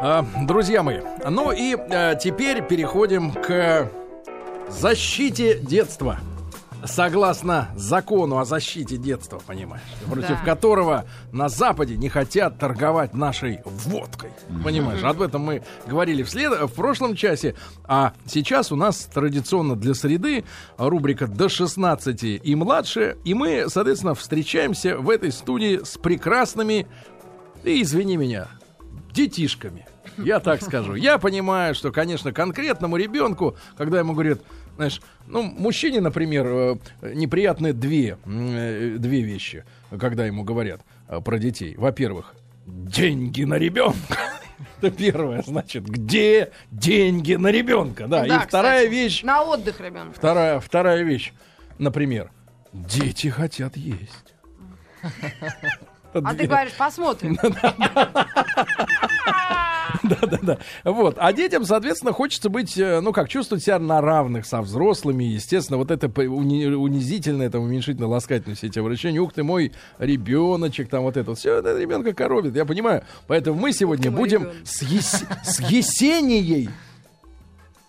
А, друзья мои, ну и а, теперь переходим к защите детства. Согласно закону о защите детства, понимаешь, против Да. которого на Западе не хотят торговать нашей водкой. Понимаешь, об этом мы говорили в, след... в прошлом часе. А сейчас у нас традиционно для среды рубрика до 16 и младше. И мы, соответственно, встречаемся в этой студии с прекрасными, и извини меня, детишками. Я так скажу. Я понимаю, что, конечно, конкретному ребенку, когда ему говорят, знаешь, ну, мужчине, например, э, неприятны две, э, две вещи, когда ему говорят э, про детей. Во-первых, деньги на ребенка. Это первое, значит, где деньги на ребенка? Да, и вторая вещь, На отдых, ребенка. вторая, вторая вещь, например, дети хотят есть. Это А две- ты говоришь, посмотрим. Да-да-да. Вот. А детям, соответственно, хочется быть, э, ну как, чувствовать себя на равных со взрослыми. Естественно, вот это уни- унизительное, там, уменьшительно ласкательное все эти обращения. Ух ты мой ребеночек, там вот это. Все, это ребенка коробит, я понимаю. Поэтому мы сегодня будем с, Ес- с Есенией.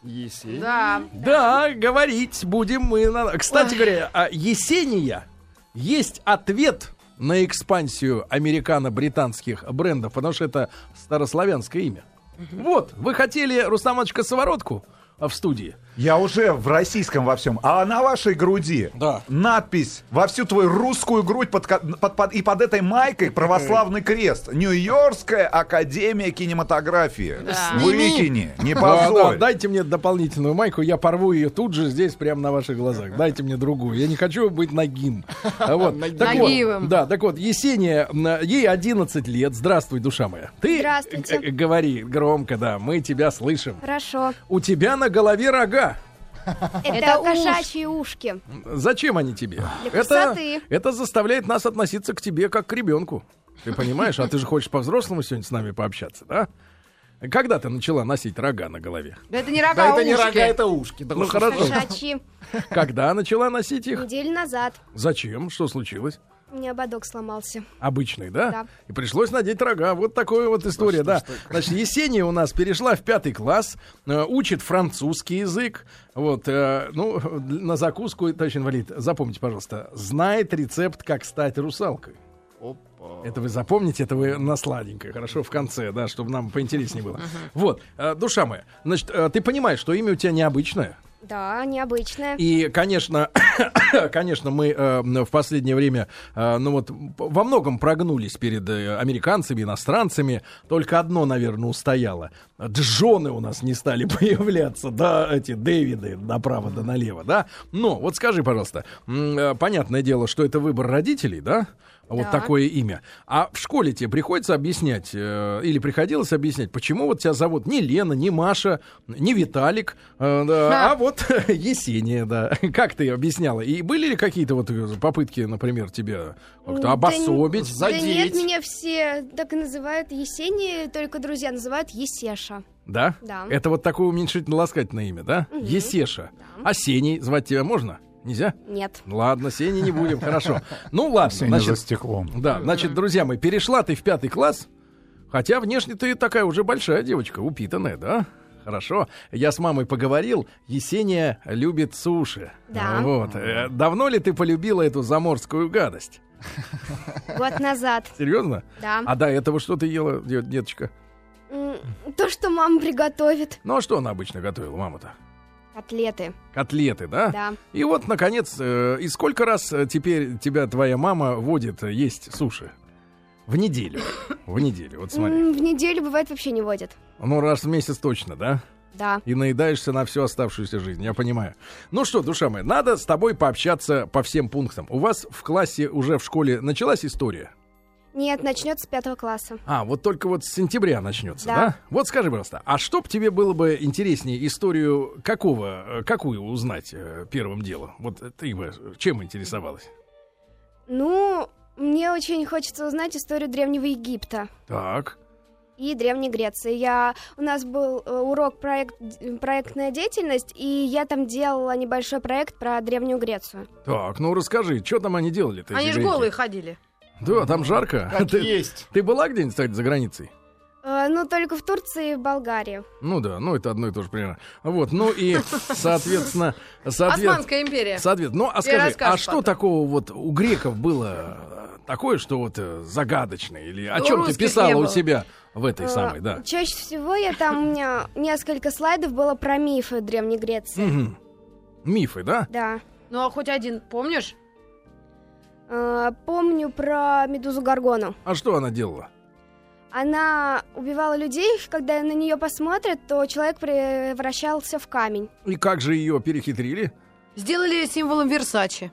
Есень. Да. Да, говорить будем мы. на- Кстати говоря, а Есения есть ответ на экспансию американо-британских брендов, потому что это старославянское имя. Вот, вы хотели Рустамочка Соворотку а, в студии? Я уже в российском во всем. А на вашей груди Да. надпись во всю твою русскую грудь под, под- под- и под этой майкой православный крест. Нью-Йоркская академия кинематографии. Да. Выкини, не Да, да, позорь. дайте мне дополнительную майку, я порву ее тут же здесь, прямо на ваших глазах. Дайте мне другую. Я не хочу быть нагим. А Вот. Так вот, да, так вот, Есения, ей 11 лет. Здравствуй, душа моя. Ты Здравствуйте. г- говори громко, да, мы тебя слышим. Хорошо. У тебя на голове рога. Это, кошачьи ушки. Зачем они тебе? Для это, это заставляет нас относиться к тебе как к ребенку. Ты понимаешь? А ты же хочешь по-взрослому сегодня с нами пообщаться, да? Когда ты начала носить рога на голове? Да это не рога, Да а это не ушки. рога, это ушки. Да Ну хорошо. Кошачьи. Когда начала носить их? Неделю назад. Зачем? Что случилось? У меня ободок сломался. Обычный, да? Да. И пришлось надеть рога. Вот такая вот история, да. Значит, Есения у нас перешла в пятый класс, э, учит французский язык. Вот, э, ну, на закуску, товарищ инвалид, запомните, пожалуйста, знает рецепт, как стать русалкой. Опа. Это вы запомните, это вы на сладенькое, хорошо, в конце, да, чтобы нам поинтереснее было. Вот, э, душа моя, значит, э, ты понимаешь, что имя у тебя необычное. Да, необычная. И, конечно, конечно, мы э, в последнее время, э, ну вот, во многом прогнулись перед э, американцами, иностранцами. Только одно, наверное, устояло. Джоны у нас не стали появляться, да, эти Дэвиды направо да налево, да. Но вот скажи, пожалуйста, э, понятное дело, что это выбор родителей, да? Вот Да. такое имя. А в школе тебе приходится объяснять, э, или приходилось объяснять, почему вот тебя зовут не Лена, не Маша, не Виталик, э, да, а вот Есения, да. Как ты объясняла? И были ли какие-то вот э, попытки, например, тебя как-то Да обособить? н- Да нет, задеть. меня все так и называют Есени, только друзья называют Есеша. Да? Да. Это вот такое уменьшительно-ласкательное имя, да? Есеша. А Сеней звать тебя можно? Нельзя? Нет. Ладно, Сеней не будем, хорошо. Ну ладно, Сеня за значит, стеклом. Да, значит, друзья мои, перешла ты в пятый класс, хотя внешне ты такая уже большая девочка, упитанная, да? Хорошо. Я с мамой поговорил. Есения любит суши. Да. Вот. Э, Давно ли ты полюбила эту заморскую гадость? Год назад. Серьезно? Да. А до этого что ты ела, де- деточка? То, что мама приготовит. Ну, а что она обычно готовила, мама-то? Котлеты. Котлеты, да? Да. И вот, наконец, э, и сколько раз э, теперь тебя твоя мама водит э, есть суши? В неделю. В неделю. Вот смотри. В неделю бывает вообще не водят. Ну, раз в месяц точно, да? Да. И наедаешься на всю оставшуюся жизнь, я понимаю. Ну что, душа моя, надо с тобой пообщаться по всем пунктам. У вас в классе уже в школе началась история? Нет, начнется с пятого класса. А, вот только вот с сентября начнется, да? Да. Вот скажи, пожалуйста, а что б тебе было бы интереснее историю какого, э, какую узнать э, первым делом? Вот э, ты бы чем интересовалась? Ну, мне очень хочется узнать историю Древнего Египта Так, и Древней Греции. Я, у нас был урок проект, проектная деятельность, и я там делала небольшой проект про Древнюю Грецию. так, ну расскажи, что там они делали-то? эти Они же голые ходили. Да, там жарко. Как Ты, есть. ты была где-нибудь, кстати, за границей? Э, ну, только в Турции и в Болгарии. Ну да, ну это одно и то же примерно. Вот, ну и, соответственно... соответ- Османская империя. Соответственно, ну а скажи, а что потом. такого вот у греков было э, такое, что вот э, загадочное? Или о чем ты писала у себя в этой Э, самой, да? Чаще всего я там, у меня несколько слайдов было про мифы Древней Греции. Мифы, да? Да. Ну, а хоть один, помнишь? Э, Помню про Медузу Гаргону. А что она делала? Она убивала людей, когда на нее посмотрят, то человек превращался в камень. И как же ее перехитрили? Сделали символом Версачи.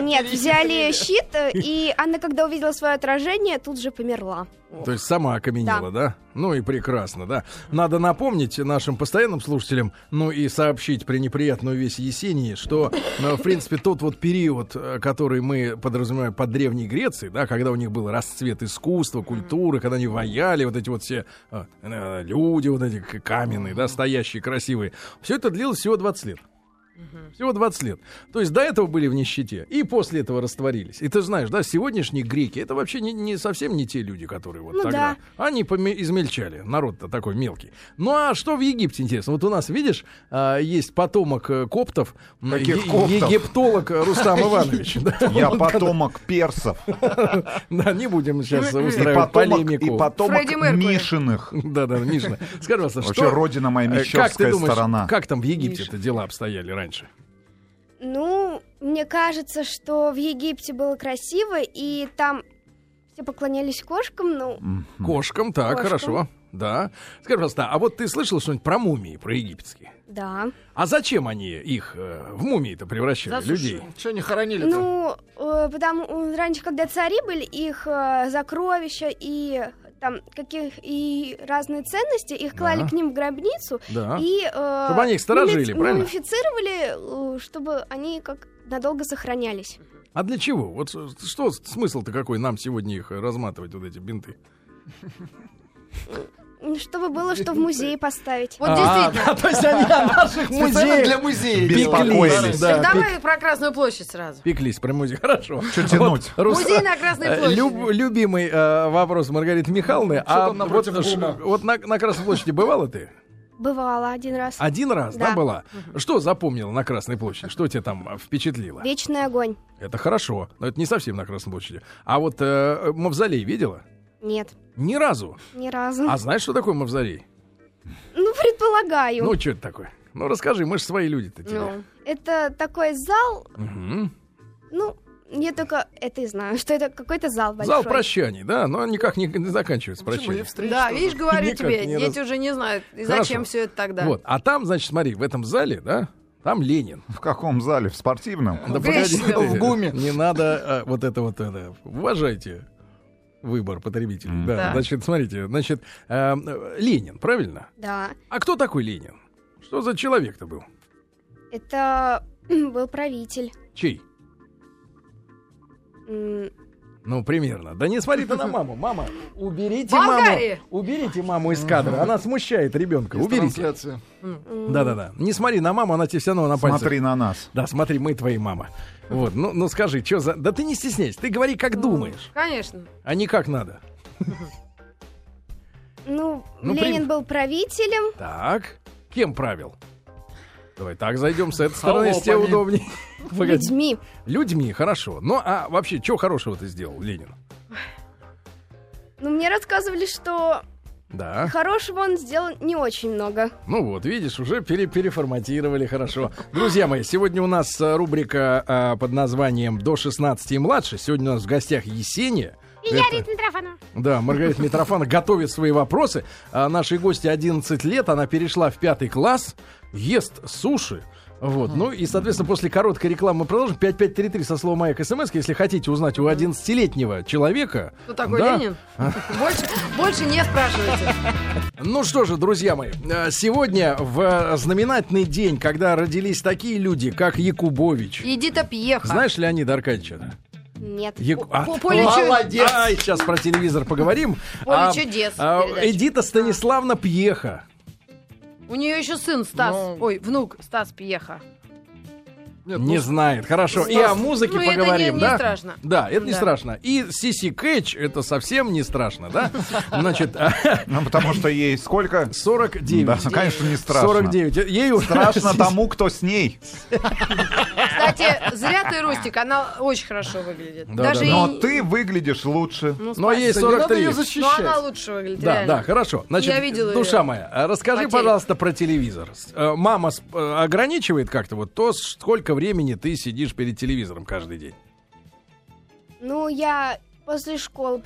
Нет, взяли щит, э, и она, когда увидела свое отражение, тут же померла. То есть сама окаменела, да. Ну и прекрасно, да. Надо напомнить нашим постоянным слушателям, ну и сообщить при неприятную весть Есении, что, ну, в принципе, тот вот период, э, который мы подразумеваем под Древней Грецией, да, когда у них был расцвет искусства, культуры, когда они ваяли, вот эти вот все э, э, люди, вот эти каменные, да, стоящие, красивые, все это длилось всего 20 лет. Всего 20 лет. То есть до этого были в нищете, и после этого растворились. И ты знаешь, да, сегодняшние греки, это вообще не, не совсем не те люди, которые вот Ну тогда. да. Они поме- измельчали. Народ-то такой мелкий. Ну а что в Египте интересно? Вот у нас, видишь, а, есть потомок э, коптов, Каких е- коптов? египтолог э, Рустам Иванович. Я потомок персов. Да, не будем сейчас устраивать потомок, и полемику. потомок. Мишиных. Да, да, Мишна. Скажи, пожалуйста, Вообще что... родина моя э, мещерская сторона. как там в Египте-то дела обстояли раньше? Ну, мне кажется, что в Египте было красиво, и там все поклонялись кошкам, ну, Кошкам, так, Кошкам. хорошо. Да. Скажи, пожалуйста, а вот ты слышал что-нибудь про мумии, про египетские? да. А зачем они их э, в мумии-то превращали, Засушили. людей? Что не хоронили-то? Ну, э, потому раньше, когда цари были, их э, сокровища и там каких и разные ценности, их клали Да. к ним в гробницу Да. и э, Чтобы они их сторожили, мумифи- правильно? мумифицировали, э, чтобы они как надолго сохранялись. А для чего? Вот что смысл-то какой нам сегодня их разматывать, вот эти бинты? Чтобы было что в музее поставить. Вот действительно. то есть они о наших Специально для музея. Беспокоились. Так давай про Красную площадь сразу. Пеклись про музей. Хорошо. Что тянуть? Музей на Красной э, площади. люб- любимый э, вопрос Маргариты Михайловны. А вот, на, Красной площади бывала ты? Бывало один раз. Один раз, да, Да. была? Что запомнила на Красной площади? Что тебя там э, впечатлило? Вечный огонь. Это хорошо, но это не совсем на Красной площади. А вот э, мавзолей видела? Нет, Ни разу. ни разу. А знаешь, что такое мавзолей? Ну, предполагаю. Ну, что это такое? Ну, расскажи, мы же свои люди-то тебе. Ну, Это такой зал, Мгм. ну, я только это и знаю, что это какой-то зал большой. Зал прощаний, да, но никак не, не заканчивается прощание. да, видишь, говорю тебе, дети раз- уже не знают, и Хорошо. зачем все это тогда. Вот, а там, значит, смотри, в этом зале, да, там Ленин. В каком зале? В спортивном? Да погоди В ГУМе. Не надо а, вот это вот это. Уважайте выбор потребителей. Да, Да. значит, смотрите, значит, э, э, Ленин, правильно? Да, А кто такой Ленин? Что за человек-то был? это был правитель. Чей? Ну, примерно. Да не смотри ты на маму. Мама, уберите Болгарии. маму. Уберите маму из кадра. Она смущает ребенка. Из Уберите. Да-да-да. Не смотри на маму, она тебе все равно на пальцах. Смотри на нас. Да, смотри, мы твои мама. Вот, ну, ну скажи, что за... Да ты не стесняйся, ты говори, как думаешь, Конечно. а не как надо. Ну, Ну, Ленин прим- был правителем. Так, кем правил? Давай так зайдем с этой стороны, если тебе удобнее. Людьми. Людьми, хорошо. Ну, а вообще, что хорошего ты сделал, Ленин? Ну, мне рассказывали, что Да. хорошего он сделал не очень много. Ну вот, видишь, уже пере- переформатировали хорошо. Друзья мои, сегодня у нас э, рубрика э, под названием «До 16 и младше». Сегодня у нас в гостях Есения. Это- Да, Маргарита Митрофана готовит свои вопросы. А нашей гости 11 лет, она перешла в пятый класс, ест суши. Вот, ну и, соответственно, после короткой рекламы мы продолжим. 5533 со словом «Маяк» смс если хотите узнать у 11-летнего человека. Кто такой да, Ленин? Больше, больше не спрашивайте. Ну что же, друзья мои, э, сегодня в э, знаменательный день, когда родились такие люди, как Якубович. Эдита Пьеха. Знаешь Леонида Аркадьевича? Нет. Яку- А, По- поле Молодец. Ай, сейчас про телевизор поговорим. Поле А, чудес а. Эдита Станиславна Пьеха. У нее еще сын Стас. Ну. Ой, внук Стас Пьеха. Нет, Не ну, знает. Хорошо. И о музыке Ну, это поговорим, не- не да? страшно. Да, это не Да. страшно. И Сиси Кэтч это совсем не страшно, да? Значит, а, Ну, потому что ей сколько? 49. Да, конечно, не страшно. 49. Ей уже Страшно тому, кто с ней. Кстати, зря ты, Рустик, она очень хорошо выглядит. Да, Даже да. и- Но ты выглядишь лучше. ну, Но ей да не надо 43. ее Но она лучше выглядит, Да, реально. да, хорошо. Значит, Я видела душа моя, расскажи, по пожалуйста, про телевизор. Э, Мама э, ограничивает как-то вот то, сколько времени ты сидишь перед телевизором каждый день? Ну, я после школы,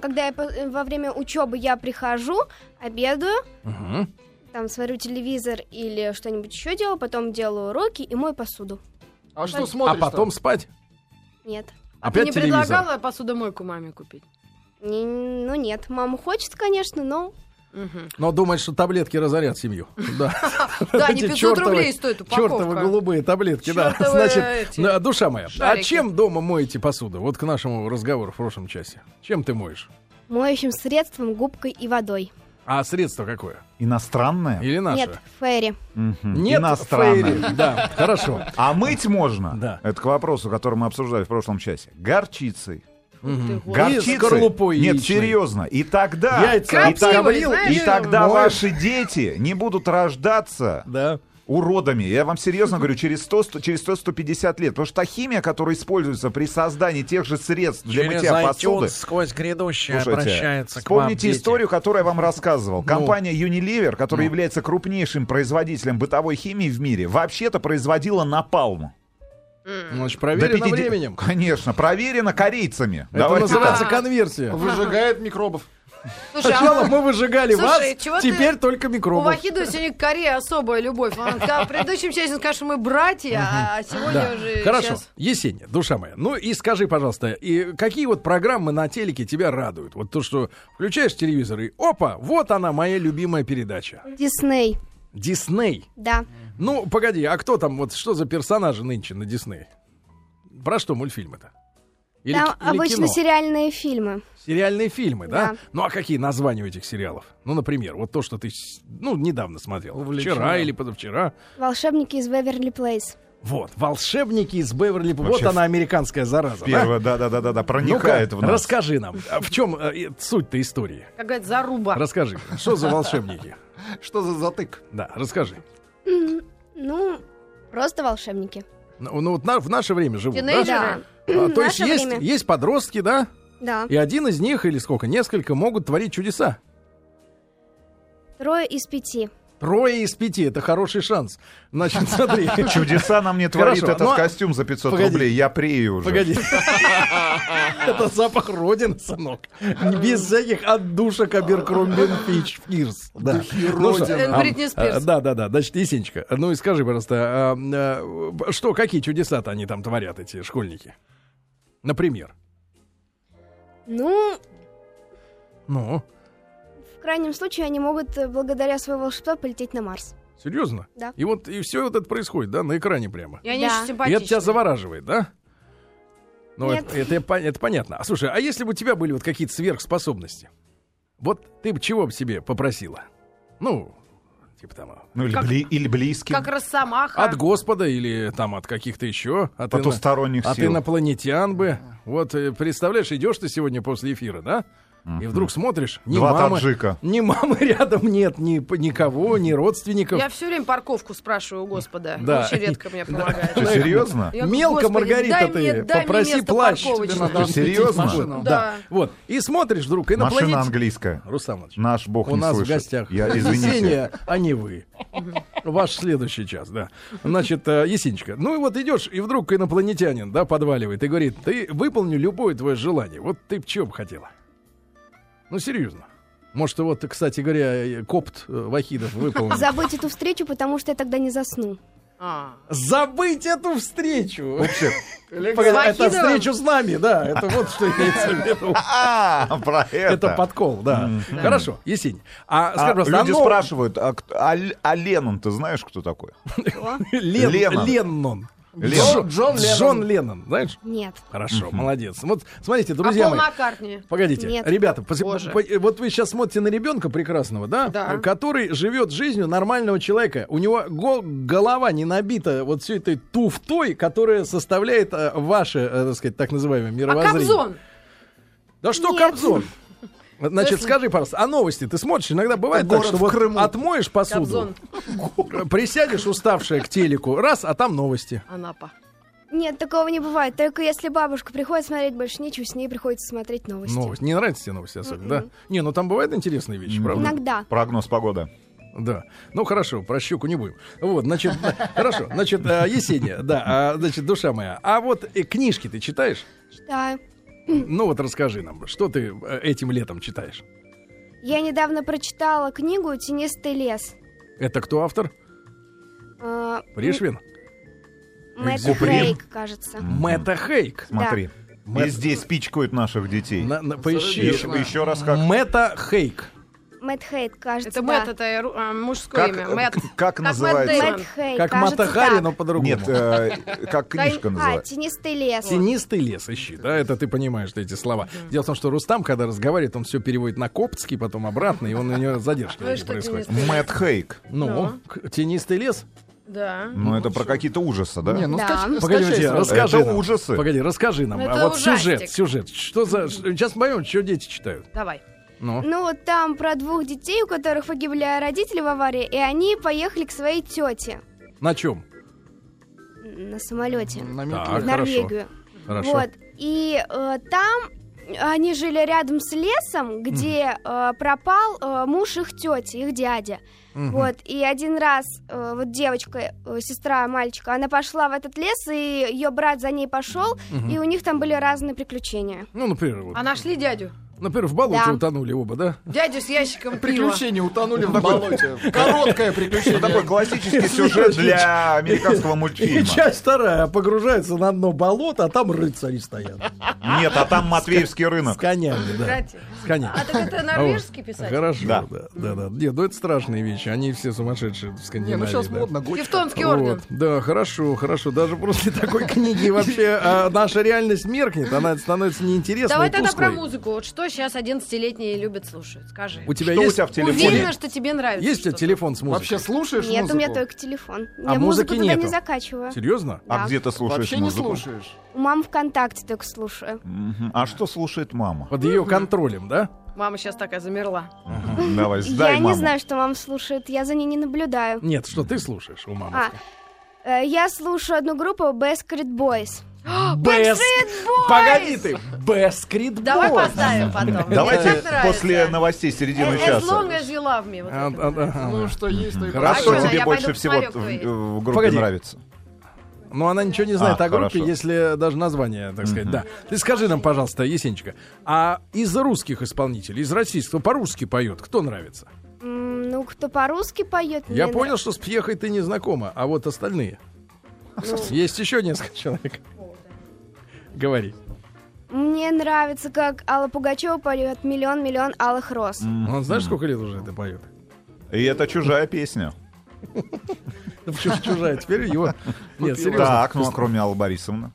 когда я во время учебы я прихожу, обедаю, Мгм. там смотрю телевизор или что-нибудь еще делаю, потом делаю уроки и мою посуду. А что А смотришь потом спать? Нет. А ты Опять не телевизор. предлагала посудомойку маме купить? Не- ну нет, мама хочет, конечно, но. Но думает, что таблетки разорят семью. Да. Да, не Эти 500 чёртовы- рублей стоит упаковка. Чертовы голубые таблетки, да. Чёртовы Значит, да, душа моя, а чем дома моете посуду? Вот к нашему разговору в прошлом часе. Чем ты моешь? моющим средством, губкой и водой. А средство какое? Иностранная? Или наше? Нет, фэри. Мгм. Нет, Иностранная. фейри. Да, хорошо. А мыть можно? Да. Это к вопросу, который мы обсуждали в прошлом часе. Горчицей. Мгм. Ты, Горчицей? скорлупой Нет, яичной. серьезно. И тогда... Яйца и, знаешь, и тогда ваши дети не будут рождаться Да. уродами. Я вам серьезно говорю, через 100, 100 через 100-150 лет. Потому что та химия, которая используется при создании тех же средств для мытья посуды... сквозь грядущее Слушайте, обращается к вам, вспомните дети. историю, которую я вам рассказывал. Ну. Компания Unilever, которая является крупнейшим производителем бытовой химии в мире, вообще-то производила напалм. Значит, До проверено 50 временем. Конечно, проверено корейцами. Это Давайте называется так. конверсия. Выжигает микробов. Слушай, а Сначала мы выжигали Слушай, вас, чего ты- теперь только у микробов. Вахидова сегодня к Корее особая любовь. Он в предыдущем части он сказал, что мы братья, а сегодня Да. уже Хорошо, щас- Есения, душа моя. Ну и скажи, пожалуйста, и какие вот программы на телеке тебя радуют? Вот то, что включаешь телевизор и опа, вот она, моя любимая передача. Дисней. Дисней. Да. Ну, погоди, а кто там, вот что за персонажи нынче на Дисней? Про что мультфильм это? Или, Там или обычно кино? сериальные фильмы. Сериальные фильмы, да? Да. Ну а какие названия у этих сериалов? Ну, например, вот то, что ты, ну, недавно смотрел. Увлечена. Вчера или позавчера. Волшебники из Беверли Плейс. Вот, волшебники из Беверли. Вот Вообще, она, американская зараза. да? Первое, да-да-да-да, проникает Ну-ка, в нас. расскажи нам, а в чем э, суть-то истории? Какая-то заруба. Расскажи, что за волшебники? Что за затык? Да, расскажи. Ну, просто волшебники. Ну, ну вот на- в наше время живут, да? Тинейджеры. А, то есть есть, время. есть подростки, да? Да. И один из них, или сколько, несколько, могут творить чудеса. Трое из пяти. Трое из пяти, это хороший шанс. Значит, смотри. Чудеса нам не творит Хорошо, этот ну, а- костюм за 500 погоди. рублей. Я прею уже. Погоди. Это запах родины, сынок. Без всяких отдушек Аберкромбин Фич Фирс. Да. Ну Бритни Спирс. а, Да, да, да. Значит, Есенечка, ну и скажи, пожалуйста, а, что, какие чудеса-то они там творят, эти школьники? Например. Ну, Ну, крайнем случае, они могут э, благодаря своему волшебству полететь на Марс. серьезно? Да. И вот и все вот это происходит, да, на экране прямо. И они Да. еще И это тебя завораживает, да? Ну, Нет. это, это, это понятно. А слушай, а если бы у тебя были вот какие-то сверхспособности? Вот ты бы чего бы себе попросила? Ну, типа там Ну или, Как- бли- или близким. Как Росомаха. от Господа или там от каких-то еще, от, ино- Потусторонних от сил. инопланетян бы. Вот э, представляешь, идешь ты сегодня после эфира, да? И вдруг смотришь, ни Два мамы, таджика. ни мамы рядом нет, ни никого, ни родственников. Я все время парковку спрашиваю у Господа. Да. Очень редко мне помогает. Что, серьезно? Я говорю, Мелко, «Господи, Маргарита, дай ты мне- дай мне попроси место плащ. парковочное». Тебе надо Что, осветить серьезно? машину. Да. Вот. И смотришь вдруг Машина инопланетян. английская. Рустам Иванович, Наш бог у не нас слышит. в гостях Я, извините. Есения, а не вы. Ваш следующий час, да. Значит, э, Есенечка, ну и вот идешь, и вдруг инопланетянин, да, подваливает и говорит, ты выполню любое твое желание. Вот ты в чем бы хотела? Ну, серьезно. Может, вот, кстати говоря, э, копт э, Вахидов выполнил. Забыть эту встречу, потому что я тогда не засну. А. Забыть эту встречу! Вообще. Это встречу с нами, да. Это вот что имеется в виду. А, про это. Это подкол, да. Хорошо, Есень. А, А скажи, люди спрашивают, а, Леннон, ты знаешь, кто такой? Лен- Леннон. Леннон. Леннон. Джон Леннон. Джон Леннон, знаешь? Нет. Хорошо, молодец. Вот смотрите, А друзья Пол мои. Маккартни? Погодите, Нет. ребята, Боже. по- вот вы сейчас смотрите на ребенка прекрасного, да? Да. Который живет жизнью нормального человека. У него го- голова не набита вот всей этой туфтой, которая составляет э, ваше, э, так сказать, так называемое А мировоззрение. Кобзон? Да что Нет. Кобзон? Значит, Если- скажи, пожалуйста, а новости ты смотришь? Иногда бывает так, что вот отмоешь посуду, Кобзон. присядешь уставшая к телеку, раз, а там новости. Анапа. Нет, такого не бывает. Только если бабушка приходит смотреть больше нечего, с ней приходится смотреть новости. Новости. Не нравятся тебе новости особенно, да? Не, ну там бывают интересные вещи, правда? Иногда. Прогноз погоды. Да. Ну хорошо, про щуку не будем. Вот, значит, хорошо. Значит, э, Есения, да, а, значит, душа моя. А вот э, книжки ты читаешь? Читаю. Ну вот расскажи нам, что ты э, этим летом читаешь? Я недавно прочитала книгу «Тенистый лес». Это кто автор? А, Пришвин? Мэтт? Хейк, кажется. Мэтта Хейк. Смотри. Мэтт- И здесь пичкают наших детей. На- на- поищи. Еще, еще раз как. Мэтта Хейк. Мэтт Хейк, кажется, Это да. Мэтт, это а, мужское Как, имя. Мэтт. как Мэтт называется? Мэтт Хейк, Как Матахари, но по-другому. Нет, э, как книжка А, называется? «Тенистый лес». Тенистый лес ищи, да, это ты понимаешь эти слова. Дело в том, что Рустам, когда разговаривает, он все переводит на коптский, потом обратно, и он у него задержки Ну тенистый? Мэтт Хейк. Ну, Ну. тенистый лес? Да. Ну, это про какие-то ужасы, да? Не, ну Да. скач- Погодите, скачай расскажи Это нам. ужасы. Погоди, расскажи нам. Это а вот ужастик. сюжет, сюжет. Что за... Сейчас поймем, что дети читают. Давай. Ну, Ну, вот там про двух детей, у которых погибли родители в аварии, и они поехали к своей тете на чем? на самолете На Так, в. Норвегию. Хорошо. Вот. И э, там они жили рядом с лесом, где э, пропал э, муж их тети, их дядя. Мгм. Вот. И один раз э, вот девочка, э, сестра мальчика, она пошла в этот лес, и ее брат за ней пошел, и у них там были разные приключения. Ну, например, вот. А нашли дядю? Например, в болоте Да. утонули оба, да? Дядю с ящиком пива. Приключения утонули в болоте. Короткое Ну, приключение. такой классический сюжет для американского И мультфильма. часть вторая погружается на дно болота, а там рыцари стоят. Нет, а там Матвеевский С рынок. конями, да. С конями. А так это норвежский писатель? Хорошо, Да. да. да, Нет, ну это страшные вещи, они все сумасшедшие в Не, Скандинавии. ну сейчас да. модно. Тевтонский орден. Да, хорошо, хорошо. Даже после такой книги вообще а, наша реальность меркнет, она становится неинтересной Давай и тогда про музыку. Вот что сейчас 11-летние любят слушать? Скажи. У тебя Что у есть, тебя в телефоне? Уверена, что тебе нравится. есть у тебя телефон с музыкой? Вообще слушаешь Нет, музыку? у меня только телефон. А Я музыку музыки туда нету? не закачиваю. Серьезно? А Да. где ты слушаешь Вообще не музыку? слушаешь. У мамы ВКонтакте только слушаю. Мгм. А что слушает мама? Под ее контролем, да? Мама сейчас такая замерла. Мгм. Давай, сдай я маму. не знаю, что мама слушает, я за ней не наблюдаю. Нет, что ты слушаешь у мамы? А, э, я слушаю одну группу Backstreet Boys. Бэс... Погоди ты! Бэскрит Давай поставим потом. Давайте нравится. после новостей середины As часа. long as you love me. Вот А, это. Ну, что есть, то и Хорошо. А тебе я больше всего в, группе Погоди. нравится? Но она ничего не знает А, о группе, хорошо. если даже название, так сказать, да. Ты скажи нам, пожалуйста, Есенечка, а из русских исполнителей, из российского, по-русски поет, кто нравится? М, ну, кто по-русски поет? Я понял, что с Пьехой ты не знакома, а вот остальные. Есть еще несколько человек. Говори. Мне нравится, как Алла Пугачева поет «Миллион-миллион алых роз». Он знаешь, сколько лет уже это поет? И это чужая песня. Да почему чужая? Теперь его... Нет, серьезно. Так, ну а кроме Аллы Борисовны?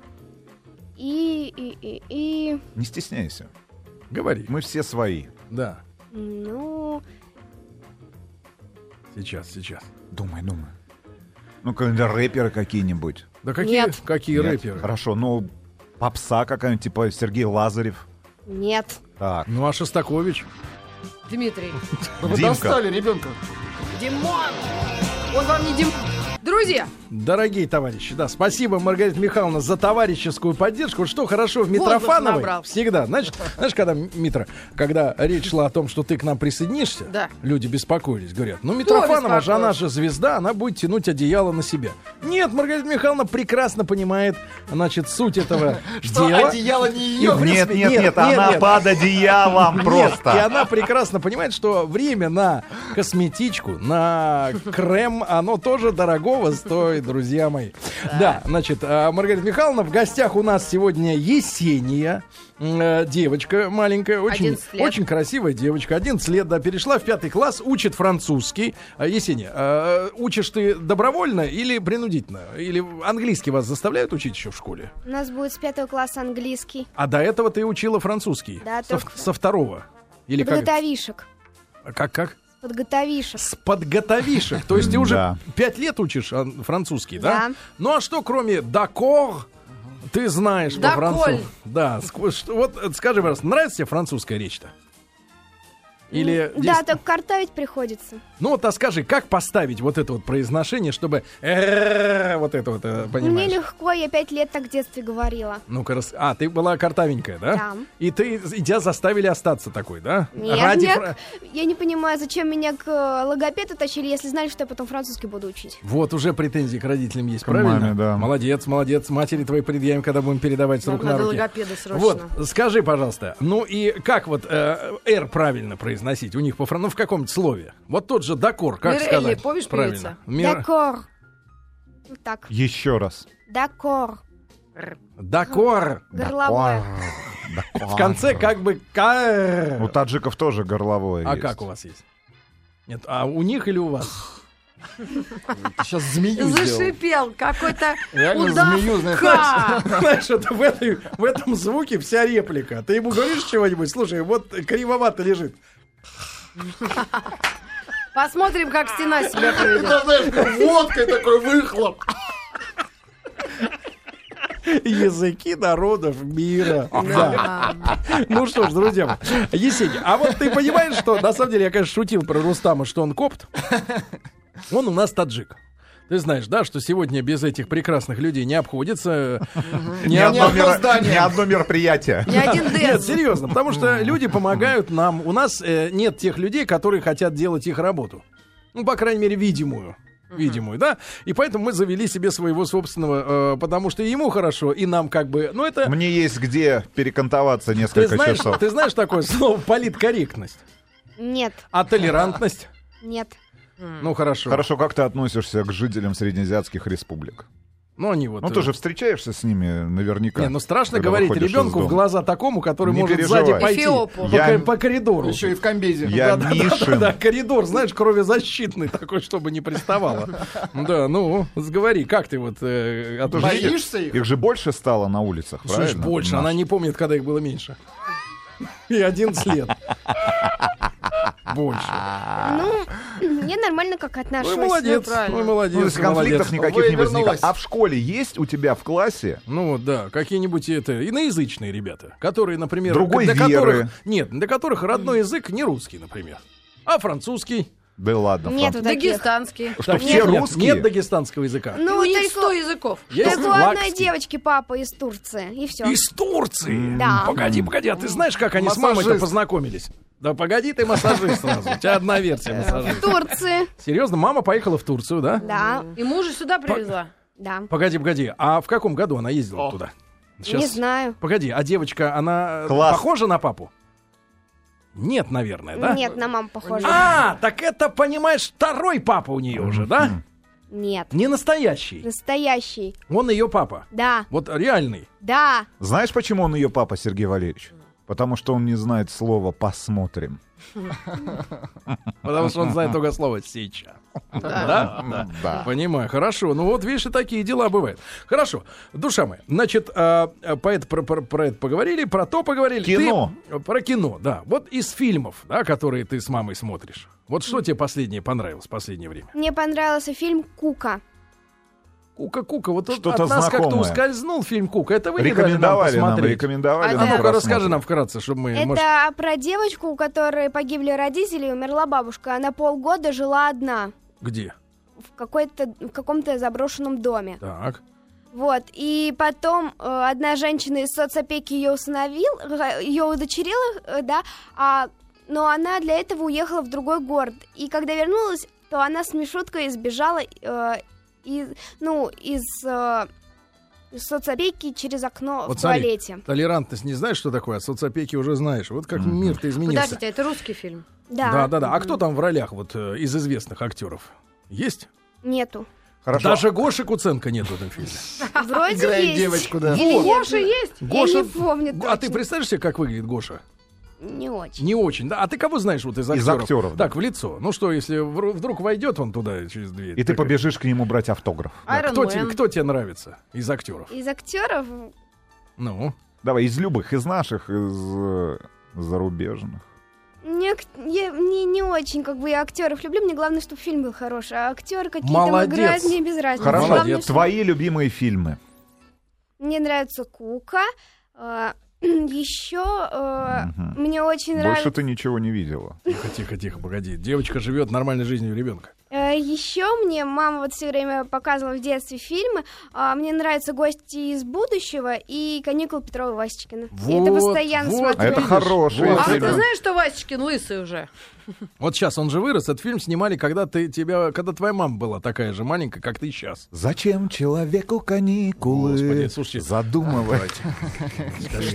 И, и, и, и... Не стесняйся. Говори. Мы все свои. Да, Ну, сейчас, сейчас. Думай, думай. Ну-ка, рэперы какие-нибудь. Да какие, Нет. какие Нет? рэперы? Хорошо, ну, попса какая-нибудь, типа Сергей Лазарев. нет. Так, Ну, а Шостакович? Дмитрий. Да Вы Димка. достали ребенка. Димон. Он вам не Дим... Друзья, Дорогие товарищи, да, спасибо, Маргарита Михайловна, за товарищескую поддержку. Что хорошо в Митрофановой всегда. Знаешь, знаешь, когда Митро, когда речь шла о том, что ты к нам присоединишься, Да. люди беспокоились, говорят, ну Митрофанова же, она же звезда, она будет тянуть одеяло на себя. Нет, Маргарита Михайловна прекрасно понимает, значит, суть этого Что дела. одеяло не ее. нет, нет, нет, она под одеялом Нет, и просто. она прекрасно понимает, что время на косметичку, на крем, оно тоже дорого стоит, друзья мои. Да, значит, а, Маргарита Михайловна, в гостях у нас сегодня Есения. э, Девочка маленькая, очень, 11 лет. очень красивая девочка, 11 лет, да, перешла в пятый класс, учит французский. А, Есения, а, учишь ты добровольно или принудительно? Или английский вас заставляют учить еще в школе? У нас будет с пятого класса английский. А до этого ты учила французский? Да, со, только- со второго? Или как? Подготовишек. Как, как? Подготовишек. С подготовишек. То есть ты уже пять лет учишь а, французский, да? Да. Ну а что, кроме дакор, ты знаешь по-французски? Да. Вот э, скажи, пожалуйста, нравится тебе французская речь-то? Или Да, здесь- только картавить приходится. Ну вот, а скажи, как поставить вот это вот произношение, чтобы вот это вот, э, Мне понимаешь? легко, я пять лет так в детстве говорила. Ну-ка, рас- а, ты была картавенькая, да? Да. И ты, и тебя заставили остаться такой, да? Нет, Ради фра- Я не понимаю, зачем меня к логопеду тащили, если знали, что я потом французский буду учить. Вот уже претензии к родителям есть, К правильно? маме, да. Молодец, молодец. Матери твои предъявим, когда будем передавать с рук на Надо руки. логопеда срочно. Вот, скажи, пожалуйста, ну и как вот э, «р» правильно произносить у них по французски, ну в каком-нибудь слове? Вот тот же «дакор», как Мирелли, сказать? помнишь правильно? Мир- Дакор. Вот так. Еще раз. Дакор. «Дакор». Горловое. В конце как бы. У таджиков тоже горловое А как у вас есть? Нет, а у них или у вас? Сейчас змею сделал. Зашипел какой-то Реально змею, знаешь, Знаешь, это в, этой, в этом звуке вся реплика. Ты ему говоришь чего-нибудь, слушай, вот кривовато лежит. Посмотрим, как стена себя поведет. Это, знаешь, как водкой такой выхлоп. Языки народов мира. Да. Ну что ж, друзья. Есеня, а вот ты понимаешь, что на самом деле я, конечно, шутил про Рустама, что он копт. Он у нас таджик. Ты знаешь, да, что сегодня без этих прекрасных людей не обходится. Ни, одно, одно мера- здание. ни одно мероприятие. Ни один Нет, серьезно, потому что люди помогают нам. У нас э, нет тех людей, которые хотят делать их работу. Ну, по крайней мере, видимую. Видимую, да? И поэтому мы завели себе своего собственного, э, потому что и ему хорошо, и нам как бы. Ну, это. Мне есть где перекантоваться Ты несколько знаешь, часов. ты знаешь такое слово политкорректность? Нет, А толерантность? нет. Ну, хорошо. Хорошо, как ты относишься к жителям среднеазиатских республик? Ну, они вот. Ну, э, ты же встречаешься с ними наверняка. Не, ну страшно говорить ребенку в глаза такому, который Не может переживай. сзади пойти Эфиопу. по, Я- по коридору. Еще и в комбезе. Я Да, да, Мишин. да, коридор, знаешь, кровезащитный такой, чтобы не приставало. Да, ну, сговори, как ты вот... э, их- Боишься их? Их же больше стало на улицах, Слушай, правильно? больше, она не помнит, когда их было меньше. И 11 лет. Больше. Ну, я нормально как отношусь. Ой, молодец, Ну, молодец, есть конфликтов молодец. никаких не возникает. А в школе есть у тебя в классе Ну вот, да, какие-нибудь это иноязычные ребята, которые, например, Другой для веры. которых нет, для которых родной язык не русский, например, а французский. Да ладно. Нет, Фран- вот таких. Дагестанский. Что Так, все нет, русские? нет дагестанского языка. Ну, у них только, 100 языков. Есть только у одной девочки папа из Турции. И все. Из Турции. Да. Погоди, погоди, а ты знаешь, как они с мамой-то Массажист. познакомились? Да погоди ты массажист сразу. У тебя одна версия массажист. Турции. Серьезно, мама поехала в Турцию, да? Да, И мужа сюда привезла. да. Погоди, погоди. А в каком году она ездила туда? Не знаю. Погоди, а девочка, она Класс. похожа на папу? Нет, наверное, да? Нет, на маму похоже. А, так это, понимаешь, второй папа у нее уже, да? Нет. Не настоящий. Настоящий. Он ее папа. Да, Вот реальный. да. Знаешь, почему он ее папа, Сергей Валерьевич? Потому что он не знает слова «посмотрим». Потому что он знает только слово сейчас. Да? Да. Да. Понимаю, хорошо. Ну вот, видишь, и такие дела бывают. Хорошо, душа моя. Значит, а, по это, про, про- про это поговорили, про то поговорили. Кино. Ты- про кино, да. Вот из фильмов, да, которые ты с мамой смотришь. Вот что тебе последнее понравилось в последнее время? Мне понравился фильм «Кука». Кука-кука, вот от, Что-то от нас как-то ускользнул фильм Кука. Это вы не дали нам Рекомендовали нам, посмотреть. рекомендовали А А нам. ну-ка, расскажи нам вкратце, чтобы мы... Это может, про девочку, у которой погибли родители и умерла бабушка. Она полгода жила одна Где? в, какой-то, в каком-то заброшенном доме. Так. Вот, и потом э, одна женщина из соцопеки ее усыновил, ее удочерила, э, да, а, но она для этого уехала в другой город. И когда вернулась, то она с Мишуткой сбежала э, из, ну, из, э, соцопеки через окно Вот в смотри, туалете. Толерантность не знаешь, что такое, а соцопеки уже знаешь. Вот как мир-то изменился. Подождите, это русский фильм. Да, Да, да, да. А кто там в ролях вот э, из известных актеров? Есть? нету. Хорошо. Даже Гоши Куценко нет в этом фильме. Вроде Играет есть. девочку, да. Гоша есть? Гоша... Я не помню А ты представляешь себе, как выглядит Гоша? Не очень. Не очень, да. А ты кого знаешь вот из актеров? Из актеров, да. Так, в лицо. Ну что, если вдруг войдет он туда через дверь? И ты такой, побежишь к нему брать автограф. да, кто, тебе, кто тебе нравится из актеров? Из актеров Ну, Давай, из любых, из наших, из э, зарубежных. мне, я, мне не очень, как бы я актеров люблю, мне главное, чтобы фильм был хороший. А актеры какие Молодец. там играют, мне без разницы. Хорошо, Главное, Молодец. что- твои любимые фильмы. Мне нравится Кука. э, Еще э, Мгм. мне очень Больше нравится. ты ничего не видела. тихо, тихо, тихо, погоди. Девочка живет нормальной жизнью ребенка. Еще мне мама вот все время показывала в детстве фильмы. А, Мне нравятся гости из будущего и каникулы Петрова Васечкина. И это Вот, постоянно вот. А смотрю. это хорошие Вот. А ты знаешь, что Васечкин лысый уже? Вот сейчас он же вырос, этот фильм снимали, когда ты тебя, когда твоя мама была такая же маленькая, как ты сейчас. Зачем человеку каникулы? Господи, слушайте. Задумывать.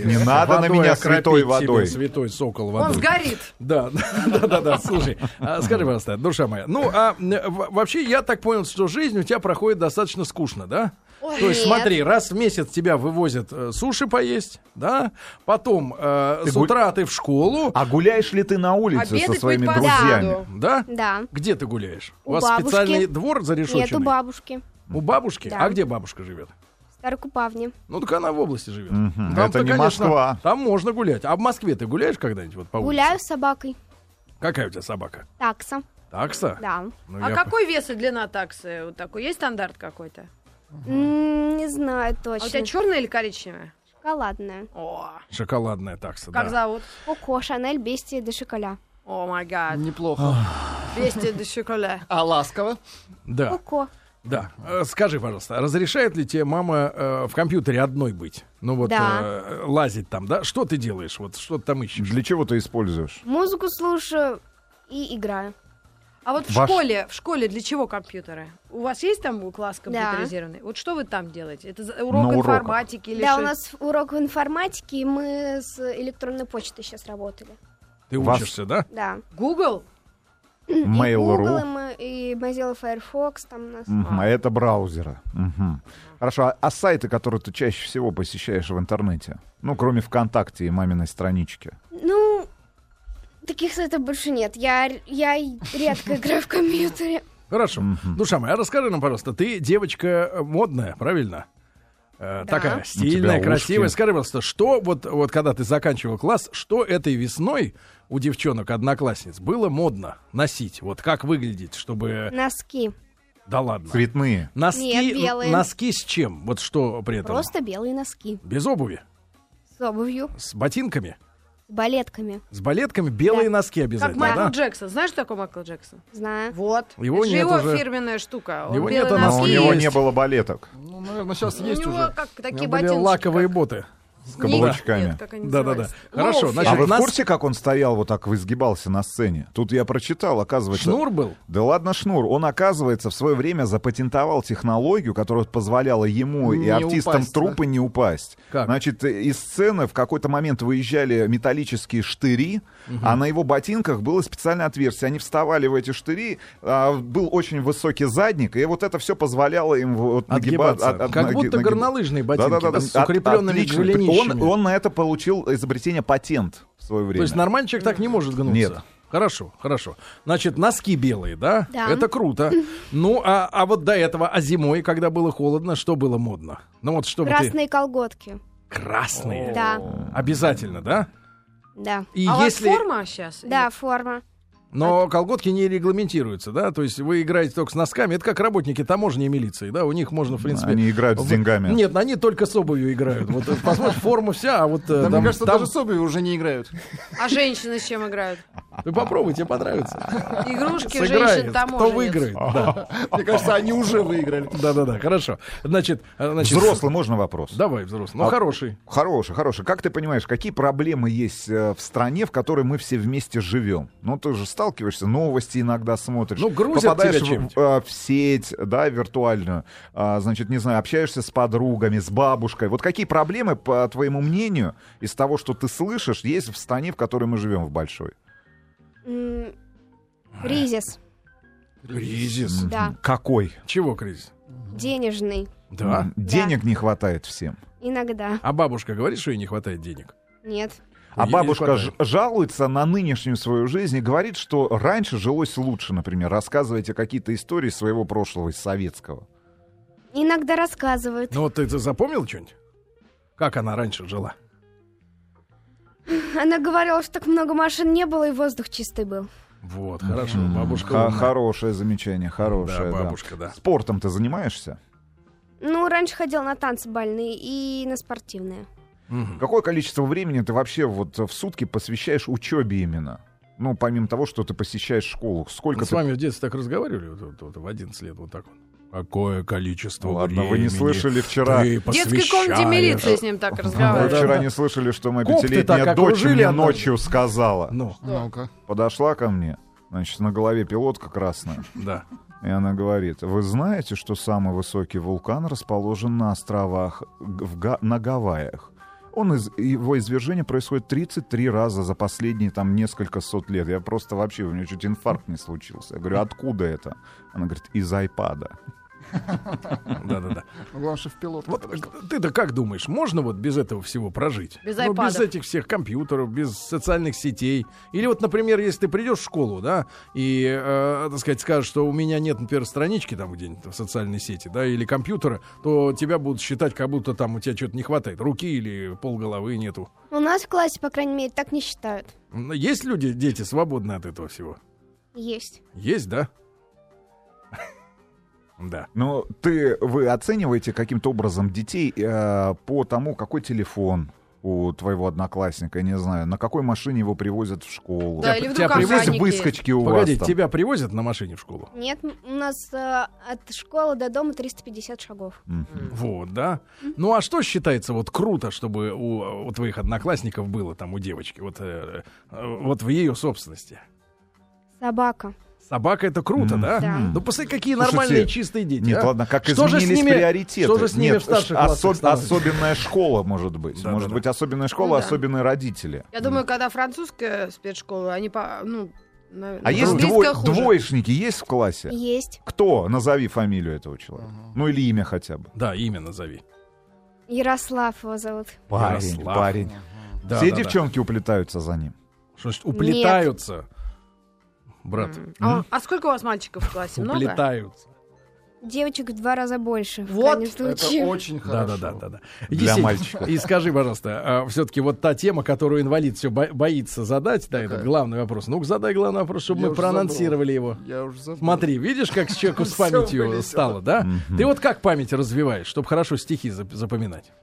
Не надо на меня святой водой. святой сокол Он водой. сгорит. Да, да, да, да, слушай, а, скажи, пожалуйста, душа моя, ну, а вообще я так понял, что жизнь у тебя проходит достаточно скучно, да? То есть, Нет. смотри, раз в месяц тебя вывозят э, суши поесть, да? Потом э, Ты с утра ты в школу, А гуляешь ли ты на улице со Обедать своими быть по друзьями? да? Да. Где ты гуляешь? У У вас бабушки. специальный двор зарешоченный? Нет, у бабушки. У бабушки? Да. А где бабушка живет? В Старокупавне. Ну, так она в области живет. Там-то, Это не конечно, Москва. Там можно гулять. А в Москве ты гуляешь когда-нибудь вот по улице? Гуляю с собакой. Какая у тебя собака? Такса. Такса? Да. Ну, А я какой вес и длина таксы? Вот такой. Есть стандарт какой-то? М, Не знаю А у точно. тебя черная или коричневая? Шоколадная. О, Шоколадная такса, как да. зовут? Коко, Шанель, Бестия, де Шоколя. О май гад. Неплохо. 200 до шоколя. А ласково? Да, Коко. да. Э, Скажи, пожалуйста, разрешает ли тебе мама э, в компьютере одной быть? Ну вот Да. э, лазить там, да? Что ты делаешь? Вот что ты там ищешь? Для чего ты используешь? Музыку слушаю и играю. А вот в Ваш- школе, в школе для чего компьютеры? У вас есть там класс Да. компьютеризированный? Вот что вы там делаете? Это урок На уроках. информатики или да, что? у нас урок в информатике, и мы с электронной почтой сейчас работали. Ты Вас- учишься, да? Да. Google? И и, Mail.ru. мы- и Mozilla Firefox там у нас. Мгм, А это браузеры. Мгм. Хорошо, а, а сайты, которые ты чаще всего посещаешь в интернете? Ну, кроме ВКонтакте и маминой странички. Ну, таких сайтов больше нет. Я, я редко играю в компьютере. Хорошо. Душа моя, а расскажи нам, пожалуйста, ты девочка э, модная, правильно? Э, Да. Такая стильная, красивая. ушки. Скажи, пожалуйста, что вот, вот когда ты заканчивал класс, что этой весной у девчонок-одноклассниц было модно носить? Вот как выглядеть, чтобы... Носки. Да ладно. Цветные. Носки, Нет, белые. носки с чем? Вот что при этом? Просто белые носки. Без обуви? С обувью. С ботинками? С балетками. С балетками? Белые Да. носки Как обязательно, Майкл да? Джексон. Знаешь, что такое Майкл Джексон? Знаю. Вот. Его Это же нет его уже. фирменная штука. Он Его белые нет, Но носки у него есть. не было балеток Ну, наверное, сейчас У есть него уже. как У такие него были ботиночки. лаковые как- боты. С каблучками. Да-да-да. Хорошо, Лоуфи. значит, А вы в нас- курсе, как он стоял вот так, изгибался на сцене? Тут я прочитал, оказывается... Шнур был? Да ладно, шнур. Он, оказывается, в свое время запатентовал технологию, которая позволяла ему и Не артистам упасть, трупы не упасть. Как? Значит, из сцены в какой-то момент выезжали металлические штыри, а на его ботинках было специальное отверстие. Они вставали в эти штыри, а, был очень высокий задник, и вот это все позволяло им вот нагиба- Отгибаться. от- от- Как наги- будто горнолыжные ботинки, Да-да-да, да, с от- укрепленными отлично. Он, он на это получил изобретение патент в свое время. То есть нормальный человек так не может гнуться? Нет. Хорошо, хорошо. Значит, носки белые, да? Да. Это круто. Ну, а, а вот до этого, а зимой, когда было холодно, что было модно? Ну вот чтобы ты... Красные колготки. Красные. Да, Обязательно, да? да. И А если... у вас форма сейчас? Да, форма. Но колготки не регламентируются, да? То есть вы играете только с носками. Это как работники таможни и милиции, да? У них можно, в принципе... Они играют с деньгами. Нет, они только с обувью играют. Вот э, посмотрите, форма вся, а вот э, Да, там- мне кажется, там- даже с обувью уже не играют. А женщины с чем играют? Вы попробуйте, понравится. Игрушки Сыграет. женщин Кто таможенниц. выиграет? Да. Мне кажется, они уже выиграли. Да-да-да, хорошо. Значит, э, значит... Взрослый, можно вопрос? Давай, взрослый. Ну, А- хороший. Хороший, хороший. Как ты понимаешь, какие проблемы есть э, в стране, в которой мы все вместе живем? Ну, ты же сталкиваешься, новости иногда смотришь. Ну, грузят попадаешь тебя в, э, в сеть, да, виртуальную. А, значит, не знаю, общаешься с подругами, с бабушкой. Вот какие проблемы, по твоему мнению, из того, что ты слышишь, есть в стране, в которой мы живем, в большой? Кризис. Кризис. Да, Какой? Чего кризис? денежный. Да. Денег не хватает всем. Иногда. А бабушка говорит, что ей не хватает денег? Нет. А Ей бабушка жалуется на нынешнюю свою жизнь и говорит, что раньше жилось лучше, например. Рассказывайте какие-то истории своего прошлого, из советского. Иногда рассказывают. Ну вот ты, ты запомнил что-нибудь? Как она раньше жила? Она говорила, что так много машин не было и воздух чистый был. Вот, хорошо, бабушка Х- умная. хорошее замечание, хорошее. Да, бабушка, да. Спортом ты занимаешься? Ну, раньше ходила на танцы бальные и на спортивные. Мгм. Какое количество времени ты вообще вот в сутки посвящаешь учебе именно? Ну, помимо того, что ты посещаешь школу, сколько Мы с ты... вами в детстве так разговаривали, вот, вот- вот в 11 лет, вот так вот. Какое количество Ладно, вы времени не слышали вчера. В детской комнате милиции с ним так Вы разговаривали. да, вчера не слышали, что моя пятилетняя дочь мне однажды. ночью сказала. Ну, Ну-ка. Подошла ко мне, значит, на голове пилотка красная. да. И она говорит, вы знаете, что самый высокий вулкан расположен на островах в Га- на Гавайях? Он из, его извержение происходит 33 раза за последние там несколько сот лет. Я просто вообще, у меня чуть инфаркт не случился. Я говорю, откуда это? Она говорит, из айпада. Да-да-да. Ну, Главное, что в пилот. Вот ты-то как думаешь, можно вот без этого всего прожить? Без ну, без этих всех компьютеров, без социальных сетей. Или вот, например, если ты придешь в школу, да, и, э, так сказать, скажешь, что у меня нет, например, странички там где-нибудь в социальной сети, да, или компьютера, то тебя будут считать, как будто там у тебя что-то не хватает. Руки или полголовы нету. У нас в классе, по крайней мере, так не считают. М, Есть люди, дети, свободны от этого всего? Есть. Есть, да? Да. Ну, ты, вы оцениваете каким-то образом детей э, по тому, какой телефон у твоего одноклассника, я не знаю, на какой машине его привозят в школу. Да, Тебя- или тебя привозят выскочки у Погоди, вас там? тебя привозят на машине в школу? Нет, у нас э, от школы до дома 350 шагов. Мгм. Вот, да. Ну а что считается вот круто, чтобы у, у твоих одноклассников было там у девочки, вот, э, э, вот в ее собственности? Собака. Собака это круто, да? Да. Ну посмотри, какие Слушайте, нормальные чистые дети. Нет, а. ладно, как Что же с изменились ними- приоритеты. что же с ними Нет, в старших? Особенная школа, может быть. Да, может да, быть, да. особенная школа, Ну особенные родители. Я думаю, когда французская спецшкола, они по, ну, на- А есть хуже. двоечники есть в классе? Есть. Кто? Назови фамилию этого человека. Ну или имя хотя бы. Да, имя назови. Ярослав его зовут. Парень, Ярослав. парень. Да, Все да, да. девчонки уплетаются за ним. Что значит уплетаются? Брат, А, а сколько у вас мальчиков в классе? Много? уплетаются. Девочек в два раза больше. Вот. Это очень Да, хорошо. да, да, да, да. Для Есень, мальчика. И скажи, пожалуйста, все-таки вот та тема, которую инвалид все боится задать, да, этот главный вопрос. Ну-ка, задай главный вопрос, чтобы Я мы проанонсировали его. Я уже забыл. Смотри, видишь, как с человеку с памятью стало, да? Ты вот как память развиваешь, чтобы хорошо стихи зап- запоминать?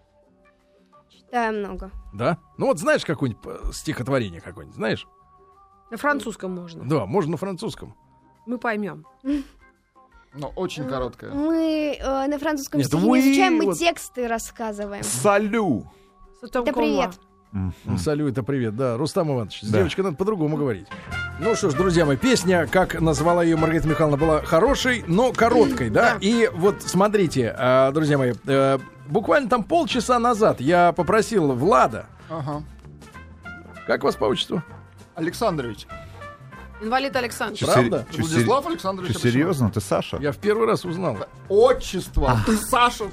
Да, много. Да? Ну вот знаешь какое-нибудь э, стихотворение какое-нибудь, знаешь? На французском можно. Да, можно на французском. Мы поймем. Но очень короткая. Мы э, на французском Нет, стихе вы не изучаем, мы вот- тексты рассказываем. Салю! Это Да привет. Мгм. Салю, это привет, да. Рустам Иванович, с Да. девочкой надо по-другому говорить. Ну что ж, друзья мои, песня, как назвала ее Маргарита Михайловна, была хорошей, но короткой, да? И вот смотрите, э, друзья мои, э, буквально там полчаса назад я попросил Влада, Ага. как вас по отчеству? Александрович. Инвалид Александр. Правда? чё, Владислав Александрович. чё, серьезно? Ты Саша? Я в первый раз узнал. Отчество. Ты Саша.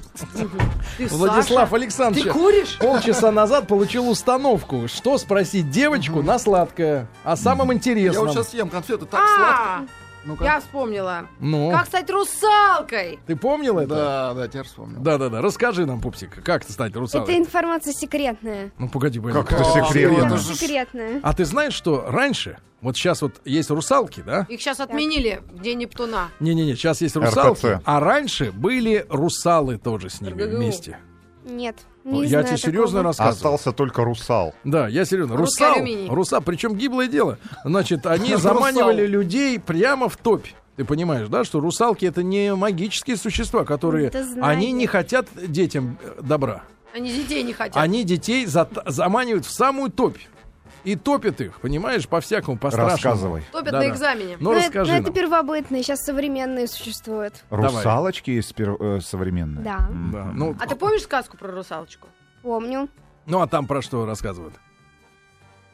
Ты Владислав Саша? Александрович Ты куришь? полчаса назад получил установку, что спросить девочку на сладкое, о самом Я интересном. вот сейчас ем конфеты так сладко. Ну-ка. я вспомнила. Ну, Как стать русалкой? ты помнил это? Да, да, теперь вспомнил. Да-да-да, расскажи нам, пупсик, как стать Это русалкой? информация секретная. Ну, погоди, погоди. Как это это ж- Секретная. А ты знаешь, что раньше, вот сейчас вот есть русалки, да? Их сейчас отменили в день Нептуна. Не-не-не, сейчас есть русалки, РПЦ. а раньше были русалы тоже с ними РГГУ. вместе. Нет, не я знаю тебе серьезно такого. рассказываю. Остался только русал. Да, я серьезно. Русский Русал, алюминий. русал, причем гиблое дело. Значит, они заманивали людей прямо в топь. Ты понимаешь, да, что русалки это не магические существа, которые они не хотят детям э, добра. Они детей не хотят. Они детей заманивают в самую топь. И топят их, понимаешь, по-всякому, по-страшному. Рассказывай. Топят Да-да. на экзамене. Ну, Ну, это, расскажи ну, это нам. первобытные, сейчас современные существуют. Давай. Русалочки есть пер- э, современные? Да, Да, ну, А ты помнишь сказку про русалочку? помню. ну, а там про что рассказывают?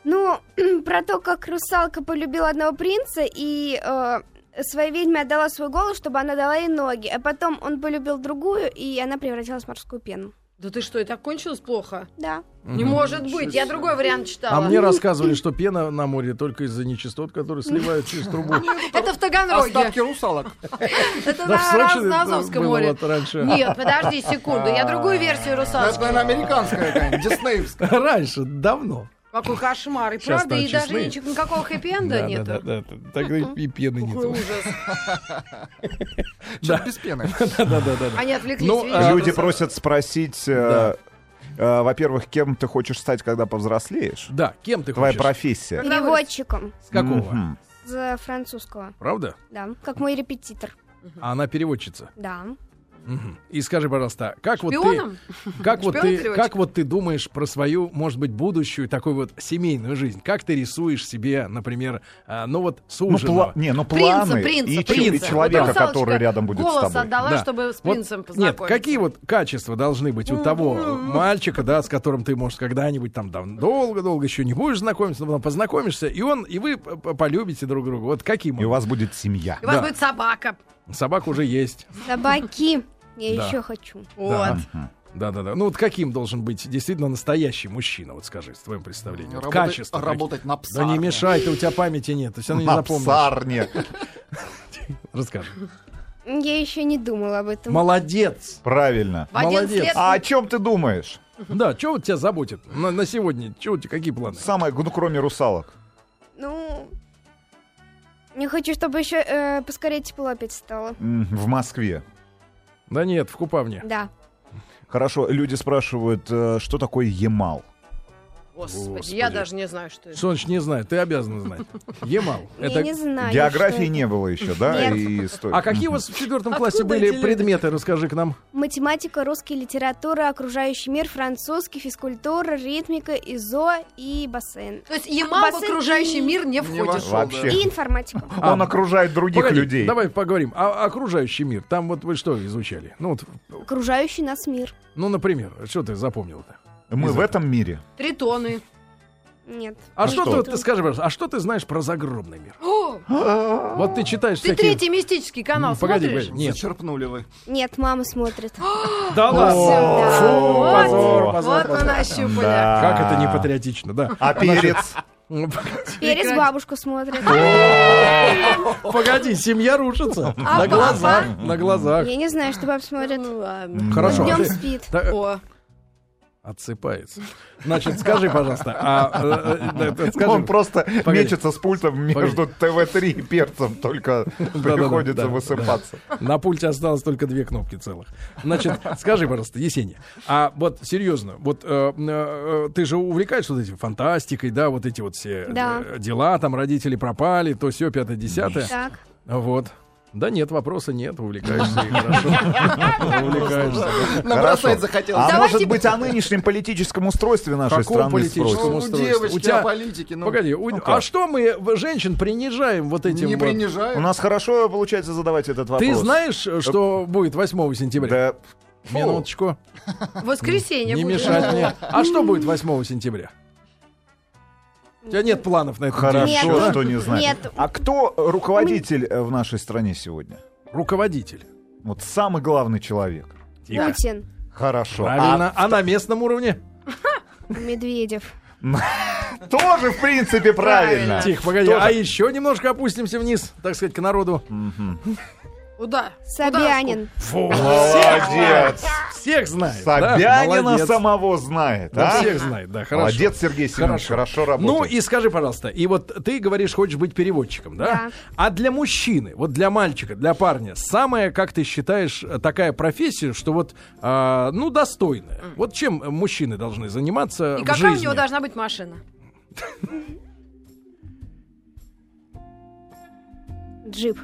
Ну, про то, как русалка полюбила одного принца, и э, своей ведьме отдала свой голос, чтобы она дала ей ноги. А потом он полюбил другую, и она превратилась в морскую пену. Да ты что, так кончилось плохо? Да. Не может быть. Я другой вариант читала. А мне рассказывали, что пена на море только из-за нечистот, которые сливают через трубу. Это в Таганроге. Остатки русалок. Это Да, в на, это Азовском море. Нет, подожди секунду. Я другую версию Это, русалочки. наверное, американская диснеевская. Раньше, давно. Какой кошмар. И Сейчас правда, и даже честны. ничего- никакого хэппи-энда Да, нету. да, да, да. Тогда и пены Какой нет. ужас. Без пены. Да, да, да, да. Они отвлеклись. Ну, а, Люди просят спросить, э, э, во-первых, кем ты хочешь стать, когда повзрослеешь? Да, кем ты Твоя хочешь? профессия. Переводчиком С какого? За французского. Правда? Да. Как мой репетитор. А она переводчица. Да. И скажи, пожалуйста, как вот ты, Шпионом? как вот ты, как вот ты думаешь про свою, может быть, будущую такую вот семейную жизнь? Как ты рисуешь себе, например, а, ну вот Ну, суженого? пла- не, ну планы принца, и, принца. и человека, Вот который рядом будет с голос тобой. отдала, Да. чтобы с Вот, принцем Нет, познакомиться. какие вот качества должны быть у того мальчика, да, с которым ты, может, когда-нибудь там долго-долго еще не будешь знакомиться, но потом познакомишься, и он, и вы полюбите друг друга. Вот каким И у вас будет семья. И у вас будет собака. Собака уже есть. Собаки. Я Да. еще хочу. Вот. Да-да-да. Ну вот каким должен быть действительно настоящий мужчина, вот скажи, с твоим представлением. Вот Работать- Качество. какие. Работать на Да псарне. не мешай, ты у тебя памяти нет, ты все равно не На запомнишь. псарне. Расскажи. Я еще не думала об этом. Молодец. Правильно. В 11 Молодец. А о чем ты думаешь? Да, что вот тебя заботит на, на сегодня? Чего у тебя, какие планы? Самое, ну, кроме русалок. Не хочу, чтобы еще э, поскорее тепло опять стало. М, В Москве. Да нет, в Купавне. Да. Хорошо, люди спрашивают, э, что такое Емал? Господи, Господи. я даже не знаю, что это. Значит не знаю? Ты обязан знать. Емал. Я Это... не знаю. Географии не было еще, да? Нет. И А какие у вас в четвертом Откуда классе были предметы? Расскажи к нам. Математика, русская литература, окружающий мир, французский, физкультура, ритмика, ИЗО и бассейн. То есть Ямал в окружающий и- мир не входит. Вообще. И информатика. Он окружает других Погоди, людей. Давай поговорим. А окружающий мир. Там вот вы что изучали? Ну, вот, Окружающий нас мир. ну например, что ты запомнил-то? Мы в этом мире. Тритоны. Нет. А Ну что, что? ты, ты скажи, пожалуйста, а что ты знаешь про загробный мир? О, Вот ты читаешь ты всякие... третий мистический канал Погоди, смотришь? погоди, нет. Зачерпнули вы. Нет, мама смотрит. Да Вот ладно. да. позор, Вот, позор, вот мы позор. нащупали. Как это не патриотично, да. А перец? Перец бабушку смотрит. Погоди, семья рушится. А На глазах, на глазах. Я не знаю, что папа смотрит. Ну. Хорошо. Днем спит. Отсыпается. Значит, скажи, пожалуйста, а, э, э, э, скажи, Он просто Погоди. мечется с пультом между ТВ-3 и перцем, только приходится да, высыпаться. На пульте осталось только две кнопки целых. Значит, скажи, пожалуйста, Есения, а вот серьезно, вот э, э, ты же увлекаешься вот этим фантастикой, да, вот эти вот все дела, там родители пропали, то все пятое, десятое. Так. Вот. Да нет, вопроса нет, увлекаешься и хорошо. Увлекаешься. Набросать захотелось. А может быть, о нынешнем политическом устройстве нашей Каком страны политическом? Ну, устройстве? девочки, У тебя- о политике. Ну, Погоди, у- как? а что мы женщин принижаем вот этим не вот? принижай. У нас хорошо получается задавать этот вопрос. Ты знаешь, что будет 8 сентября? Да. Минуточку. воскресенье Не будет. мешать мне. А что будет 8 сентября? У тебя нет планов на это Хорошо, Нет. что не знаю. Нет. А кто руководитель э, в нашей стране сегодня? Руководитель. Вот самый главный человек. Путин. Хорошо. Правильно. А на местном уровне? Медведев. А тоже, в принципе, правильно. Тихо, погоди. А еще немножко опустимся вниз, так сказать, к народу. Куда? Собянин. Фу, Молодец. всех знает. да? Собянина Молодец. самого знает. Да, а? всех знает, да, хорошо. Молодец, Сергей Семенович, хорошо работает. Ну и скажи, пожалуйста, и вот ты говоришь, хочешь быть переводчиком, да? Да. А для мужчины, вот для мальчика, для парня, самая, как ты считаешь, такая профессия, что вот, а, ну, достойная. Вот чем мужчины должны заниматься И в какая у жизни? него должна быть машина? Джип.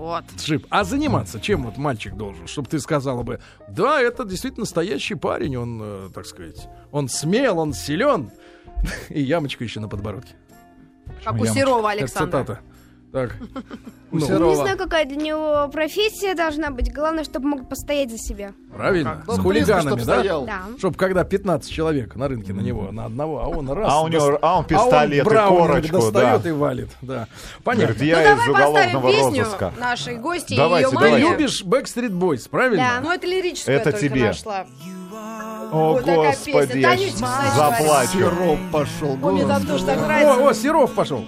Вот. Джип. А заниматься чем вот мальчик должен? Чтобы ты сказала бы, да, это действительно настоящий парень, он, э, так сказать, он смел, он силен. И ямочка еще на подбородке. Как у ямочка? Серова Александра. цитата. Так. Ну, Серова. Не знаю, какая для него профессия должна быть. Главное, чтобы мог постоять за себя. правильно. Ну, С хулиганами, чтоб да? стоял. Да. Чтоб когда 15 человек на рынке на него, на одного, а он раз... А у него- дос- а он пистолет и Браунинг корочку, достает да. и валит, да. Понятно. Говорит, я ну, из уголовного песню розыска. нашей гости Давайте, и ее Ты маме. давайте. любишь Backstreet Boys, правильно? Да. Ну, это лирическая Это только тебе. нашла. О, Вот такая господи, заплачу. Сироп пошел. Он мне там тоже так О, нравится. о, Серов пошел.